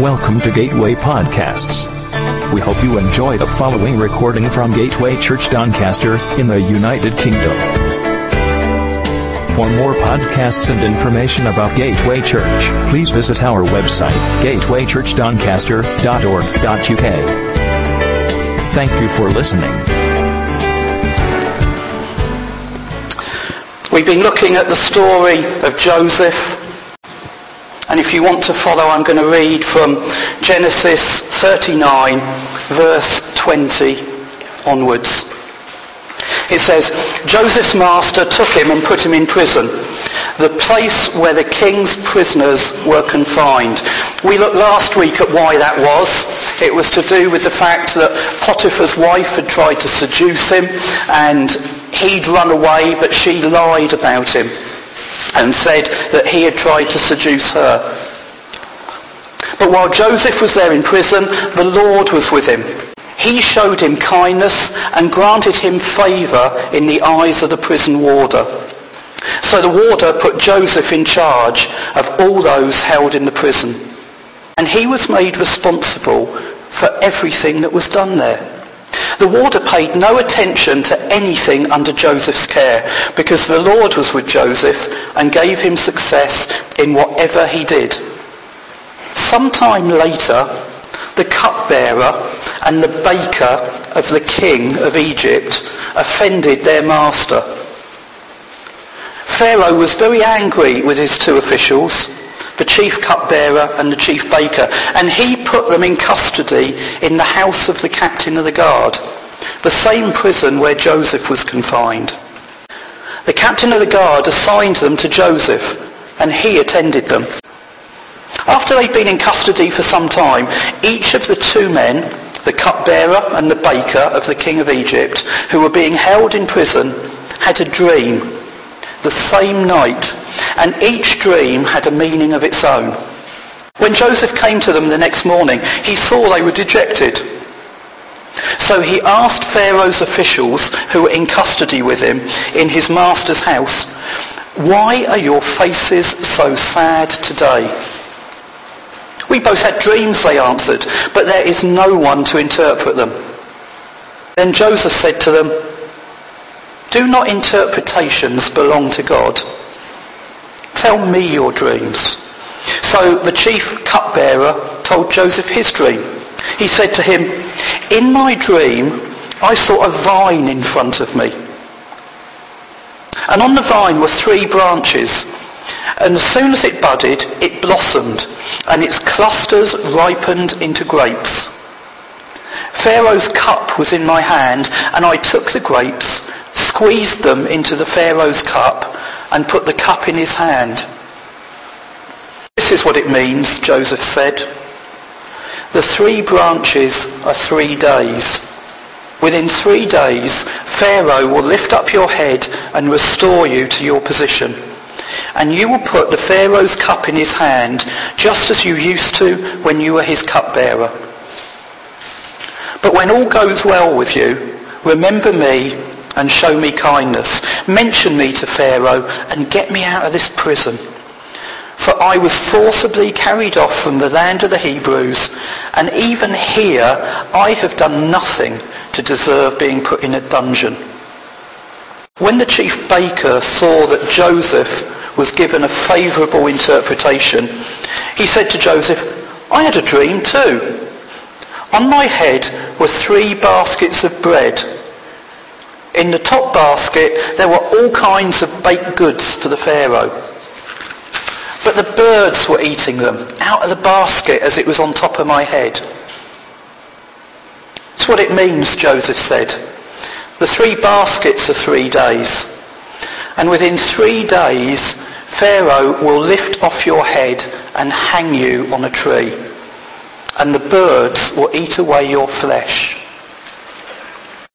Welcome to Gateway Podcasts. We hope you enjoy the following recording from Gateway Church Doncaster in the United Kingdom. For more podcasts and information about Gateway Church, please visit our website, gatewaychurchdoncaster.org.uk. Thank you for listening. We've been looking at the story of Joseph. And if you want to follow, I'm going to read from Genesis 39, verse 20 onwards. It says, Joseph's master took him and put him in prison, the place where the king's prisoners were confined. We looked last week at why that was. It was to do with the fact that Potiphar's wife had tried to seduce him and he'd run away, but she lied about him and said that he had tried to seduce her. But while Joseph was there in prison, the Lord was with him. He showed him kindness and granted him favour in the eyes of the prison warder. So the warder put Joseph in charge of all those held in the prison. And he was made responsible for everything that was done there. The warder paid no attention to anything under Joseph's care because the Lord was with Joseph and gave him success in whatever he did. Sometime later, the cupbearer and the baker of the king of Egypt offended their master. Pharaoh was very angry with his two officials, the chief cupbearer and the chief baker, and he put them in custody in the house of the captain of the guard, the same prison where Joseph was confined. The captain of the guard assigned them to Joseph, and he attended them. After they'd been in custody for some time, each of the two men, the cupbearer and the baker of the king of Egypt, who were being held in prison, had a dream the same night, and each dream had a meaning of its own. When Joseph came to them the next morning, he saw they were dejected. So he asked Pharaoh's officials who were in custody with him in his master's house, why are your faces so sad today? We both had dreams, they answered, but there is no one to interpret them. Then Joseph said to them, do not interpretations belong to God? Tell me your dreams. So the chief cupbearer told Joseph his dream. He said to him, in my dream, I saw a vine in front of me. And on the vine were three branches. And as soon as it budded, it blossomed, and its clusters ripened into grapes. Pharaoh's cup was in my hand, and I took the grapes, squeezed them into the Pharaoh's cup, and put the cup in his hand. This is what it means, Joseph said. The three branches are three days. Within three days, Pharaoh will lift up your head and restore you to your position. And you will put the Pharaoh's cup in his hand, just as you used to when you were his cupbearer. But when all goes well with you, remember me and show me kindness. Mention me to Pharaoh and get me out of this prison. For I was forcibly carried off from the land of the Hebrews, and even here I have done nothing to deserve being put in a dungeon. When the chief baker saw that Joseph was given a favourable interpretation, he said to Joseph, I had a dream too. On my head were three baskets of bread. In the top basket there were all kinds of baked goods for the Pharaoh. But the birds were eating them out of the basket as it was on top of my head. That's what it means, Joseph said. The three baskets are three days. And within three days, Pharaoh will lift off your head and hang you on a tree. And the birds will eat away your flesh.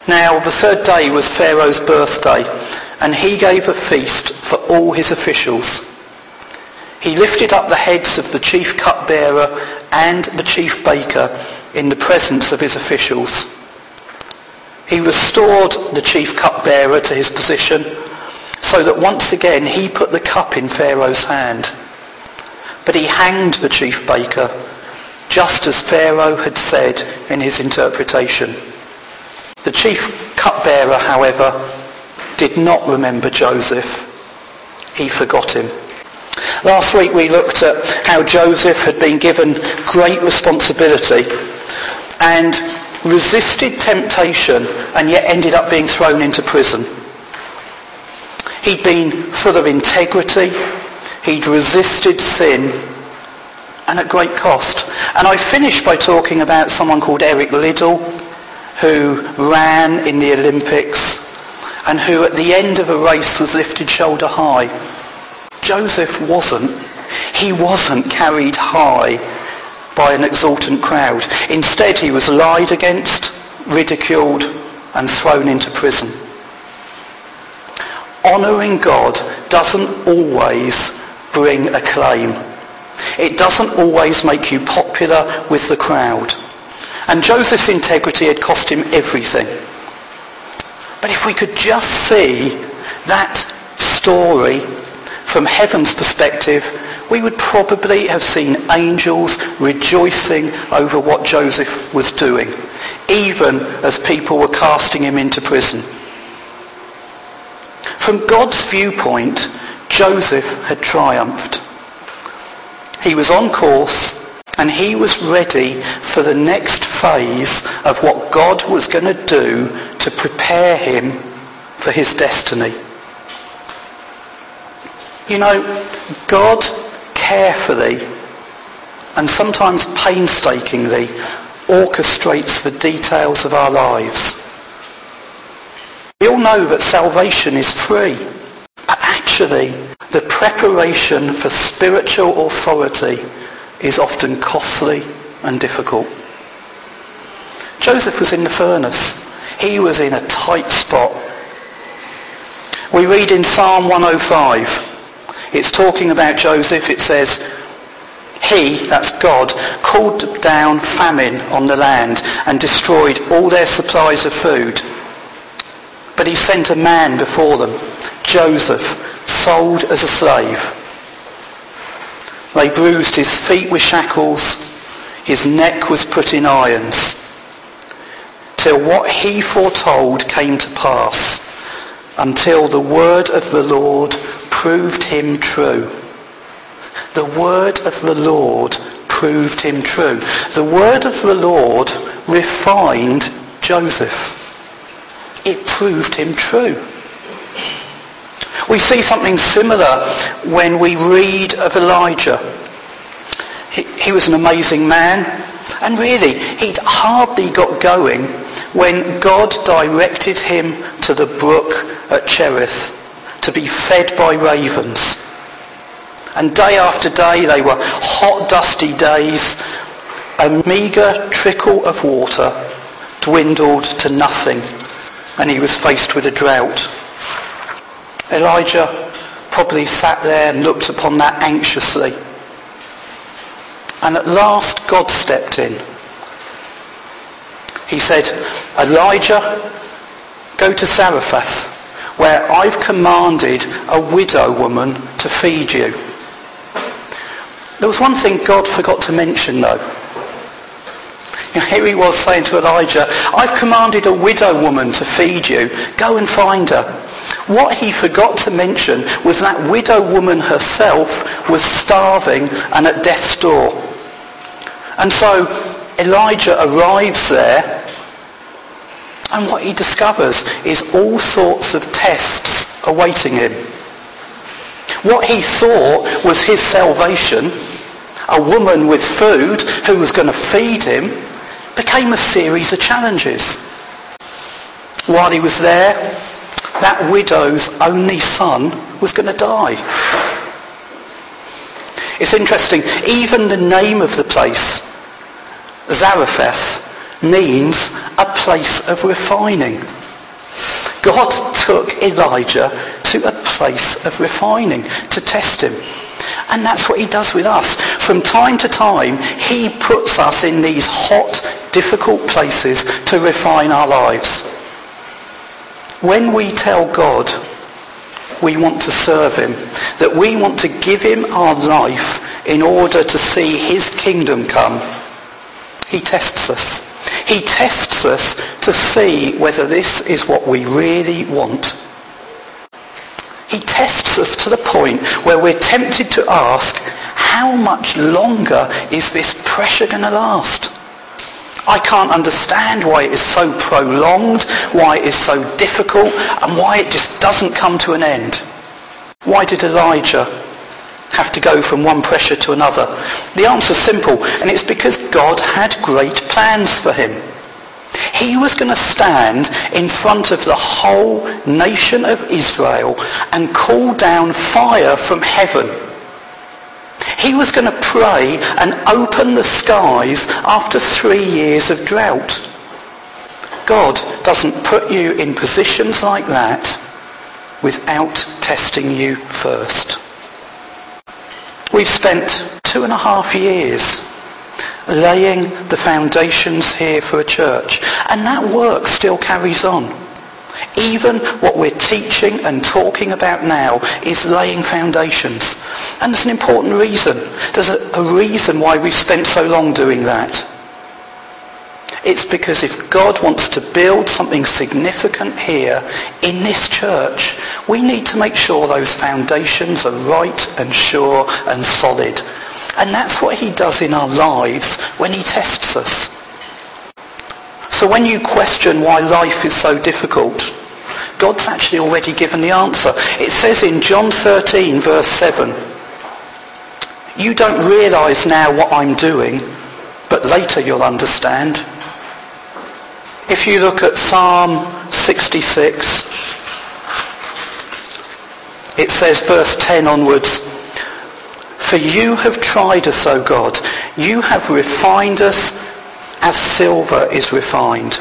Now, the third day was Pharaoh's birthday, and he gave a feast for all his officials. He lifted up the heads of the chief cupbearer and the chief baker in the presence of his officials. He restored the chief cupbearer to his position so that once again he put the cup in Pharaoh's hand. But he hanged the chief baker just as Pharaoh had said in his interpretation. The chief cupbearer, however, did not remember Joseph. He forgot him. Last week we looked at how Joseph had been given great responsibility and resisted temptation and yet ended up being thrown into prison. He'd been full of integrity. He'd resisted sin and at great cost. And I finished by talking about someone called Eric Liddell who ran in the Olympics and who at the end of a race was lifted shoulder high. Joseph wasn't. He wasn't carried high by an exultant crowd. Instead, he was lied against, ridiculed, and thrown into prison. Honouring God doesn't always bring acclaim. It doesn't always make you popular with the crowd. And Joseph's integrity had cost him everything. But if we could just see that story from heaven's perspective, we would probably have seen angels rejoicing over what Joseph was doing, even as people were casting him into prison. From God's viewpoint, Joseph had triumphed. He was on course and he was ready for the next phase of what God was going to do to prepare him for his destiny. You know, God carefully and sometimes painstakingly orchestrates the details of our lives. We all know that salvation is free, but actually the preparation for spiritual authority is often costly and difficult. Joseph was in the furnace. He was in a tight spot. We read in Psalm 105, it's talking about Joseph, it says, he, that's God, called down famine on the land and destroyed all their supplies of food. But he sent a man before them, Joseph, sold as a slave. They bruised his feet with shackles, his neck was put in irons, till what he foretold came to pass, until the word of the Lord proved him true. The word of the Lord proved him true. The word of the Lord refined Joseph. It proved him true. We see something similar when we read of Elijah. He, he, was an amazing man, and really, he'd hardly got going when God directed him to the brook at Cherith to be fed by ravens. And day after day, they were hot, dusty days. A meagre trickle of water dwindled to nothing, and he was faced with a drought. Elijah probably sat there and looked upon that anxiously. And at last God stepped in. He said, Elijah, go to Zarephath, where I've commanded a widow woman to feed you. There was one thing God forgot to mention though. You know, here he was saying to Elijah, I've commanded a widow woman to feed you. Go and find her. What he forgot to mention was that widow woman herself was starving and at death's door. And so Elijah arrives there and what he discovers is all sorts of tests awaiting him. What he thought was his salvation, a woman with food who was going to feed him, became a series of challenges. While he was there, that widow's only son was going to die. It's interesting, even the name of the place, Zarephath, means a place of refining. God took Elijah to a place of refining to test him. And that's what he does with us. From time to time, he puts us in these hot, difficult places to refine our lives. When we tell God we want to serve him, that we want to give him our life in order to see his kingdom come, He tests us. He tests us to see whether this is what we really want. He tests us to the point where we're tempted to ask, how much longer is this pressure going to last? I can't understand why it is so prolonged, why it is so difficult, and why it just doesn't come to an end. Why did Elijah have to go from one pressure to another? The answer's simple, and it's because God had great plans for him. He was going to stand in front of the whole nation of Israel and call down fire from heaven. He was going to pray and open the skies after three years of drought. God doesn't put you in positions like that without testing you first. We've spent two and a half years laying the foundations here for a church. And that work still carries on. Even what we're teaching and talking about now is laying foundations. And there's an important reason. There's a, a reason why we've spent so long doing that. It's because if God wants to build something significant here in this church, we need to make sure those foundations are right and sure and solid. And that's what he does in our lives when he tests us. So when you question why life is so difficult, God's actually already given the answer. It says in John 13 verse 7, you don't realize now what I'm doing, but later you'll understand. If you look at Psalm 66, it says verse 10 onwards, for you have tried us, O God. You have refined us as silver is refined.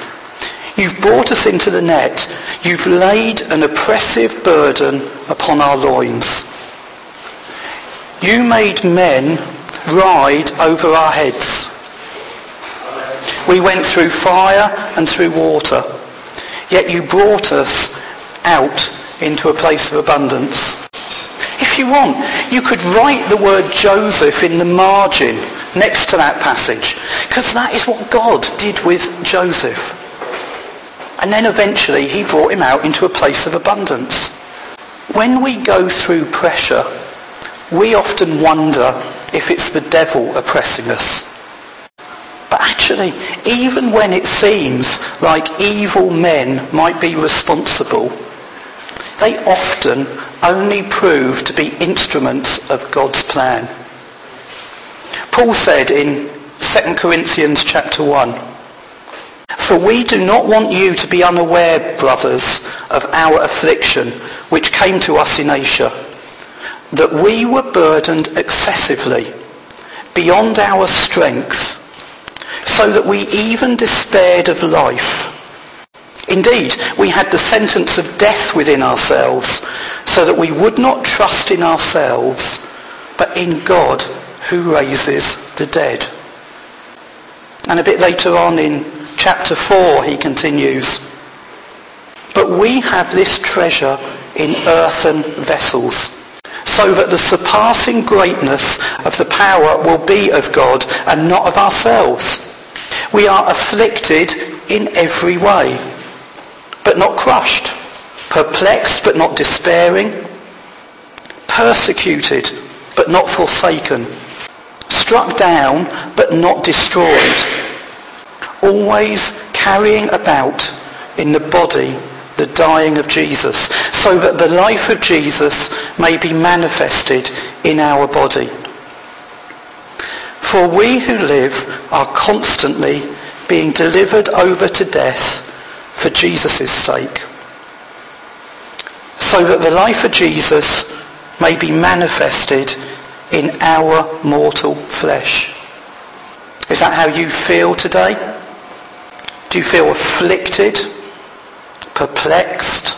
You've brought us into the net. You've laid an oppressive burden upon our loins. You made men ride over our heads. We went through fire and through water, yet you brought us out into a place of abundance If you want. You could write the word Joseph in the margin next to that passage because that is what God did with Joseph. And then eventually he brought him out into a place of abundance. When we go through pressure, we often wonder if it's the devil oppressing us. Actually, even when it seems like evil men might be responsible, they often only prove to be instruments of God's plan. Paul said in 2 Corinthians chapter 1, For we do not want you to be unaware, brothers, of our affliction which came to us in Asia, that we were burdened excessively, beyond our strength, so that we even despaired of life. Indeed, we had the sentence of death within ourselves, so that we would not trust in ourselves, but in God who raises the dead. And a bit later on in chapter 4 he continues, But we have this treasure in earthen vessels, so that the surpassing greatness of the power will be of God and not of ourselves. We are afflicted in every way but not crushed, perplexed but not despairing, persecuted but not forsaken, struck down but not destroyed, always carrying about in the body the dying of Jesus, so that the life of Jesus may be manifested in our body. For we who live are constantly being delivered over to death for Jesus' sake, so that the life of Jesus may be manifested in our mortal flesh. Is that how you feel today? Do you feel afflicted, perplexed,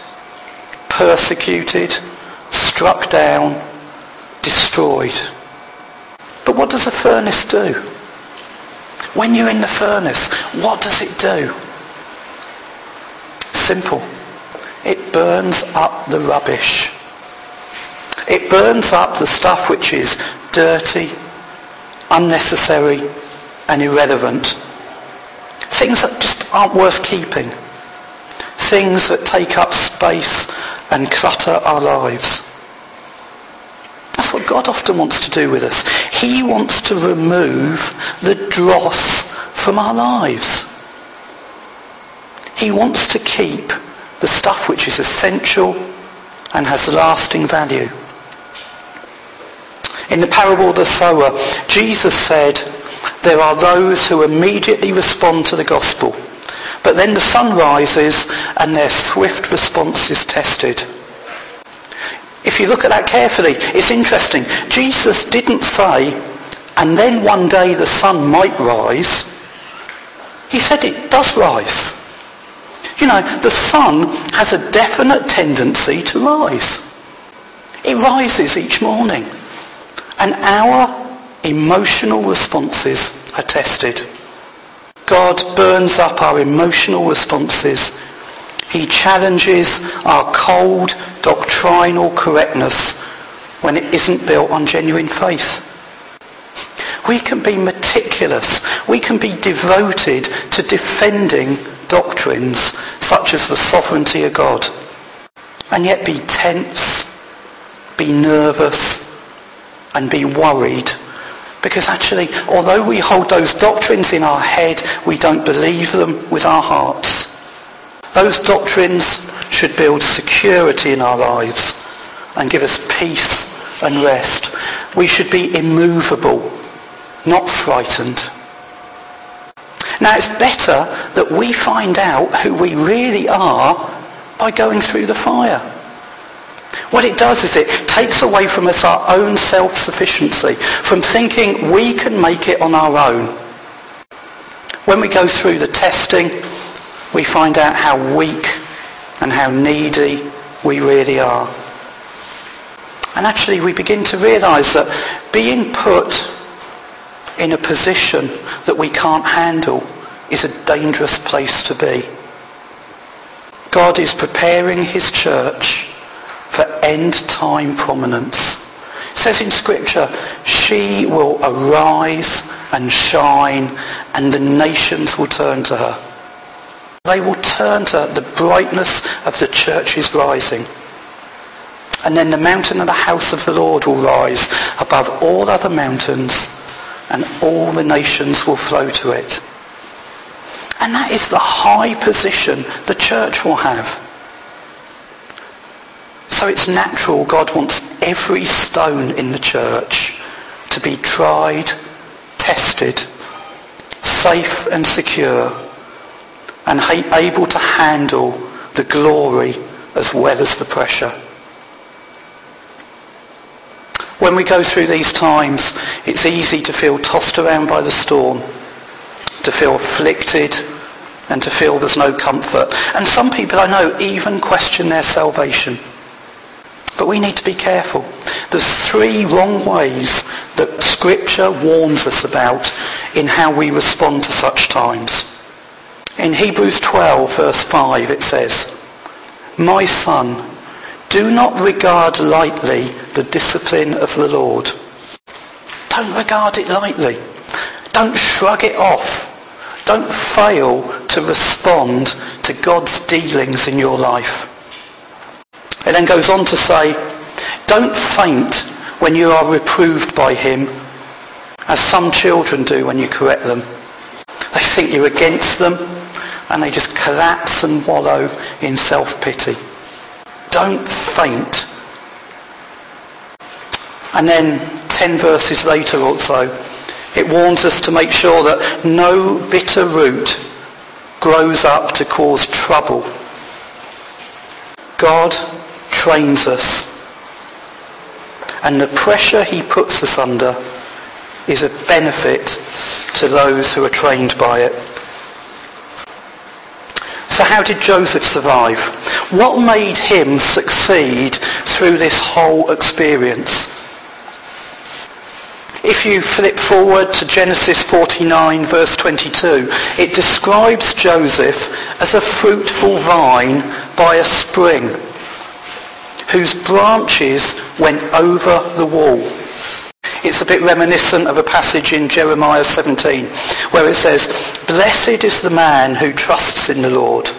persecuted, struck down, destroyed? But what does a furnace do? When you're in the furnace, what does it do? simple. It burns up the rubbish. It burns up the stuff which is dirty, unnecessary and irrelevant. things that just aren't worth keeping, things that take up space and clutter our lives. That's what God often wants to do with us. He wants to remove the dross from our lives. He wants to keep the stuff which is essential and has lasting value. In the parable of the sower, Jesus said, there are those who immediately respond to the gospel, but then the sun rises and their swift response is tested. If you look at that carefully, it's interesting. Jesus didn't say, and then one day the sun might rise. He said it does rise. You know, the sun has a definite tendency to rise. It rises each morning. And our emotional responses are tested. God burns up our emotional responses. He challenges our cold doctrinal correctness when it isn't built on genuine faith. We can be meticulous. We can be devoted to defending doctrines such as the sovereignty of God and yet be tense, be nervous and be worried because actually although we hold those doctrines in our head we don't believe them with our hearts. Those doctrines should build security in our lives and give us peace and rest. We should be immovable, not frightened. Now it's better that we find out who we really are by going through the fire. What it does is it takes away from us our own self-sufficiency, from thinking we can make it on our own. When we go through the testing, we find out how weak and how needy we really are. And actually we begin to realize that being put in a position that we can't handle is a dangerous place to be. God is preparing his church for end time prominence. It says in scripture, she will arise and shine and the nations will turn to her. They will turn to. The brightness of the church's rising. And then the mountain of the house of the Lord will rise above all other mountains and all the nations will flow to it. And that is the high position the church will have. So it's natural God wants every stone in the church to be tried, tested, safe and secure, and able to handle the glory as well as the pressure. When we go through these times, it's easy to feel tossed around by the storm, to feel afflicted, and to feel there's no comfort. And some people I know even question their salvation. But we need to be careful. There's three wrong ways that Scripture warns us about in how we respond to such times. In Hebrews 12, verse 5, it says, My son, do not regard lightly the discipline of the Lord. Don't regard it lightly. Don't shrug it off. Don't fail to respond to God's dealings in your life. It then goes on to say, don't faint when you are reproved by him, as some children do when you correct them. They think you're against them, and they just collapse and wallow in self-pity. Don't faint. And then 10 verses later or so, it warns us to make sure that no bitter root grows up to cause trouble. God trains us. And the pressure he puts us under is a benefit to those who are trained by it. So how did Joseph survive? What made him succeed through this whole experience? If you flip forward to Genesis 49 verse 22, it describes Joseph as a fruitful vine by a spring whose branches went over the wall. It It's a bit reminiscent of a passage in Jeremiah 17 where it says, Blessed is the man who trusts in the Lord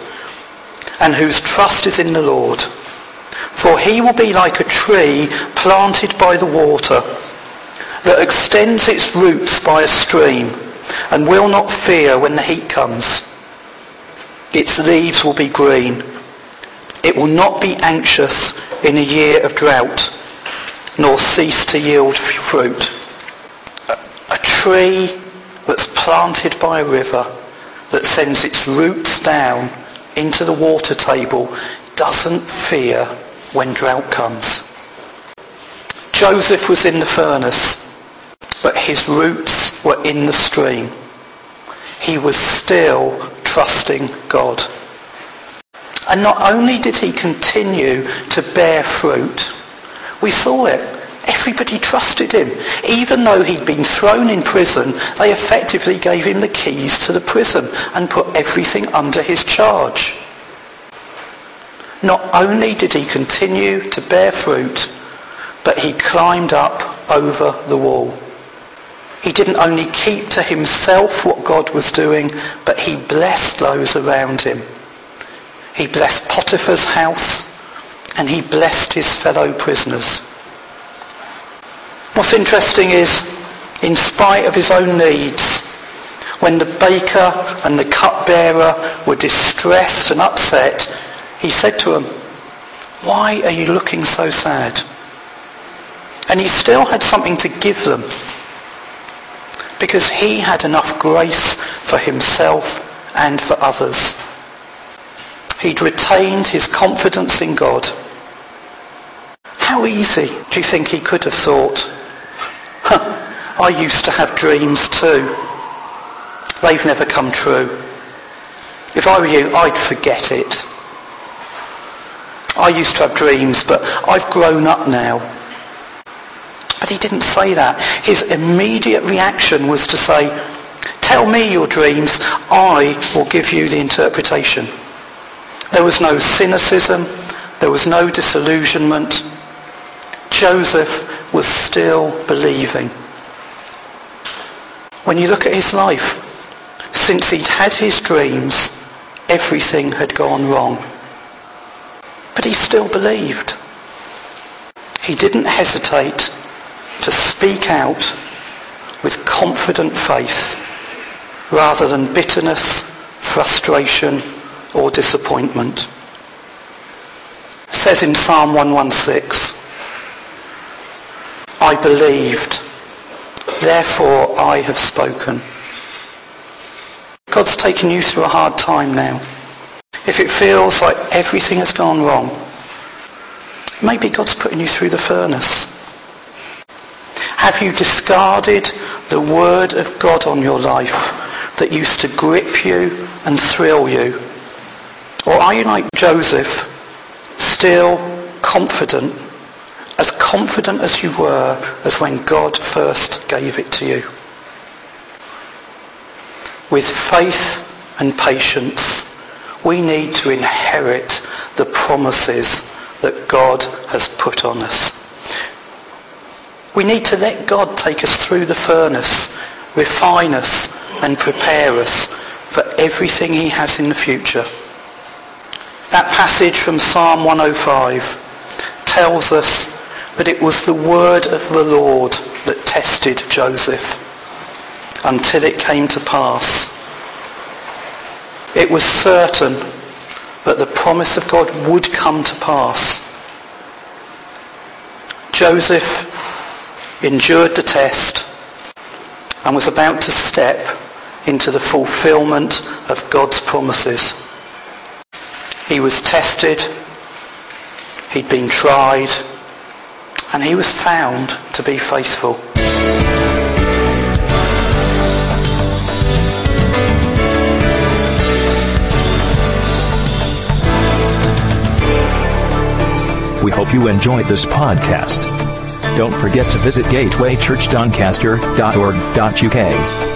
and whose trust is in the Lord. For he will be like a tree planted by the water that extends its roots by a stream and will not fear when the heat comes. Its leaves will be green. It will not be anxious in a year of drought, nor cease to yield fruit. A, a tree that's planted by a river that sends its roots down into the water table doesn't fear when drought comes. Joseph was in the furnace, but his roots were in the stream. He was still trusting God. And not only did he continue to bear fruit, we saw it. Everybody trusted him. Even though he'd been thrown in prison, they effectively gave him the keys to the prison and put everything under his charge. Not only did he continue to bear fruit, but he climbed up over the wall. He didn't only keep to himself what God was doing, but he blessed those around him. He blessed Potiphar's house and he blessed his fellow prisoners. What's interesting is, in spite of his own needs, when the baker and the cupbearer were distressed and upset, he said to them, why are you looking so sad? And he still had something to give them because he had enough grace for himself and for others. He'd retained his confidence in God. How easy do you think he could have thought? Huh, I used to have dreams too. They've never come true. If I were you, I'd forget it. I used to have dreams, but I've grown up now. But he didn't say that. His immediate reaction was to say, tell me your dreams, I will give you the interpretation. There was no cynicism. There was no disillusionment. Joseph was still believing. When you look at his life, since he'd had his dreams, everything had gone wrong. But he still believed. He didn't hesitate to speak out with confident faith rather than bitterness, frustration, or disappointment. It says in Psalm 116, I believed, therefore I have spoken. God's taken you through a hard time now. If it feels like everything has gone wrong, maybe God's putting you through the furnace. Have you discarded the word of God on your life that used to grip you and thrill you? Or are you like Joseph, still confident, as confident as you were as when God first gave it to you? With faith and patience, we need to inherit the promises that God has put on us. We need to let God take us through the furnace, refine us and prepare us for everything he has in the future. That passage from Psalm 105 tells us that it was the word of the Lord that tested Joseph until it came to pass. It was certain that the promise of God would come to pass. Joseph endured the test and was about to step into the fulfillment of God's promises. He was tested, he'd been tried, and he was found to be faithful. We hope you enjoyed this podcast. Don't forget to visit gatewaychurchdoncaster.org.uk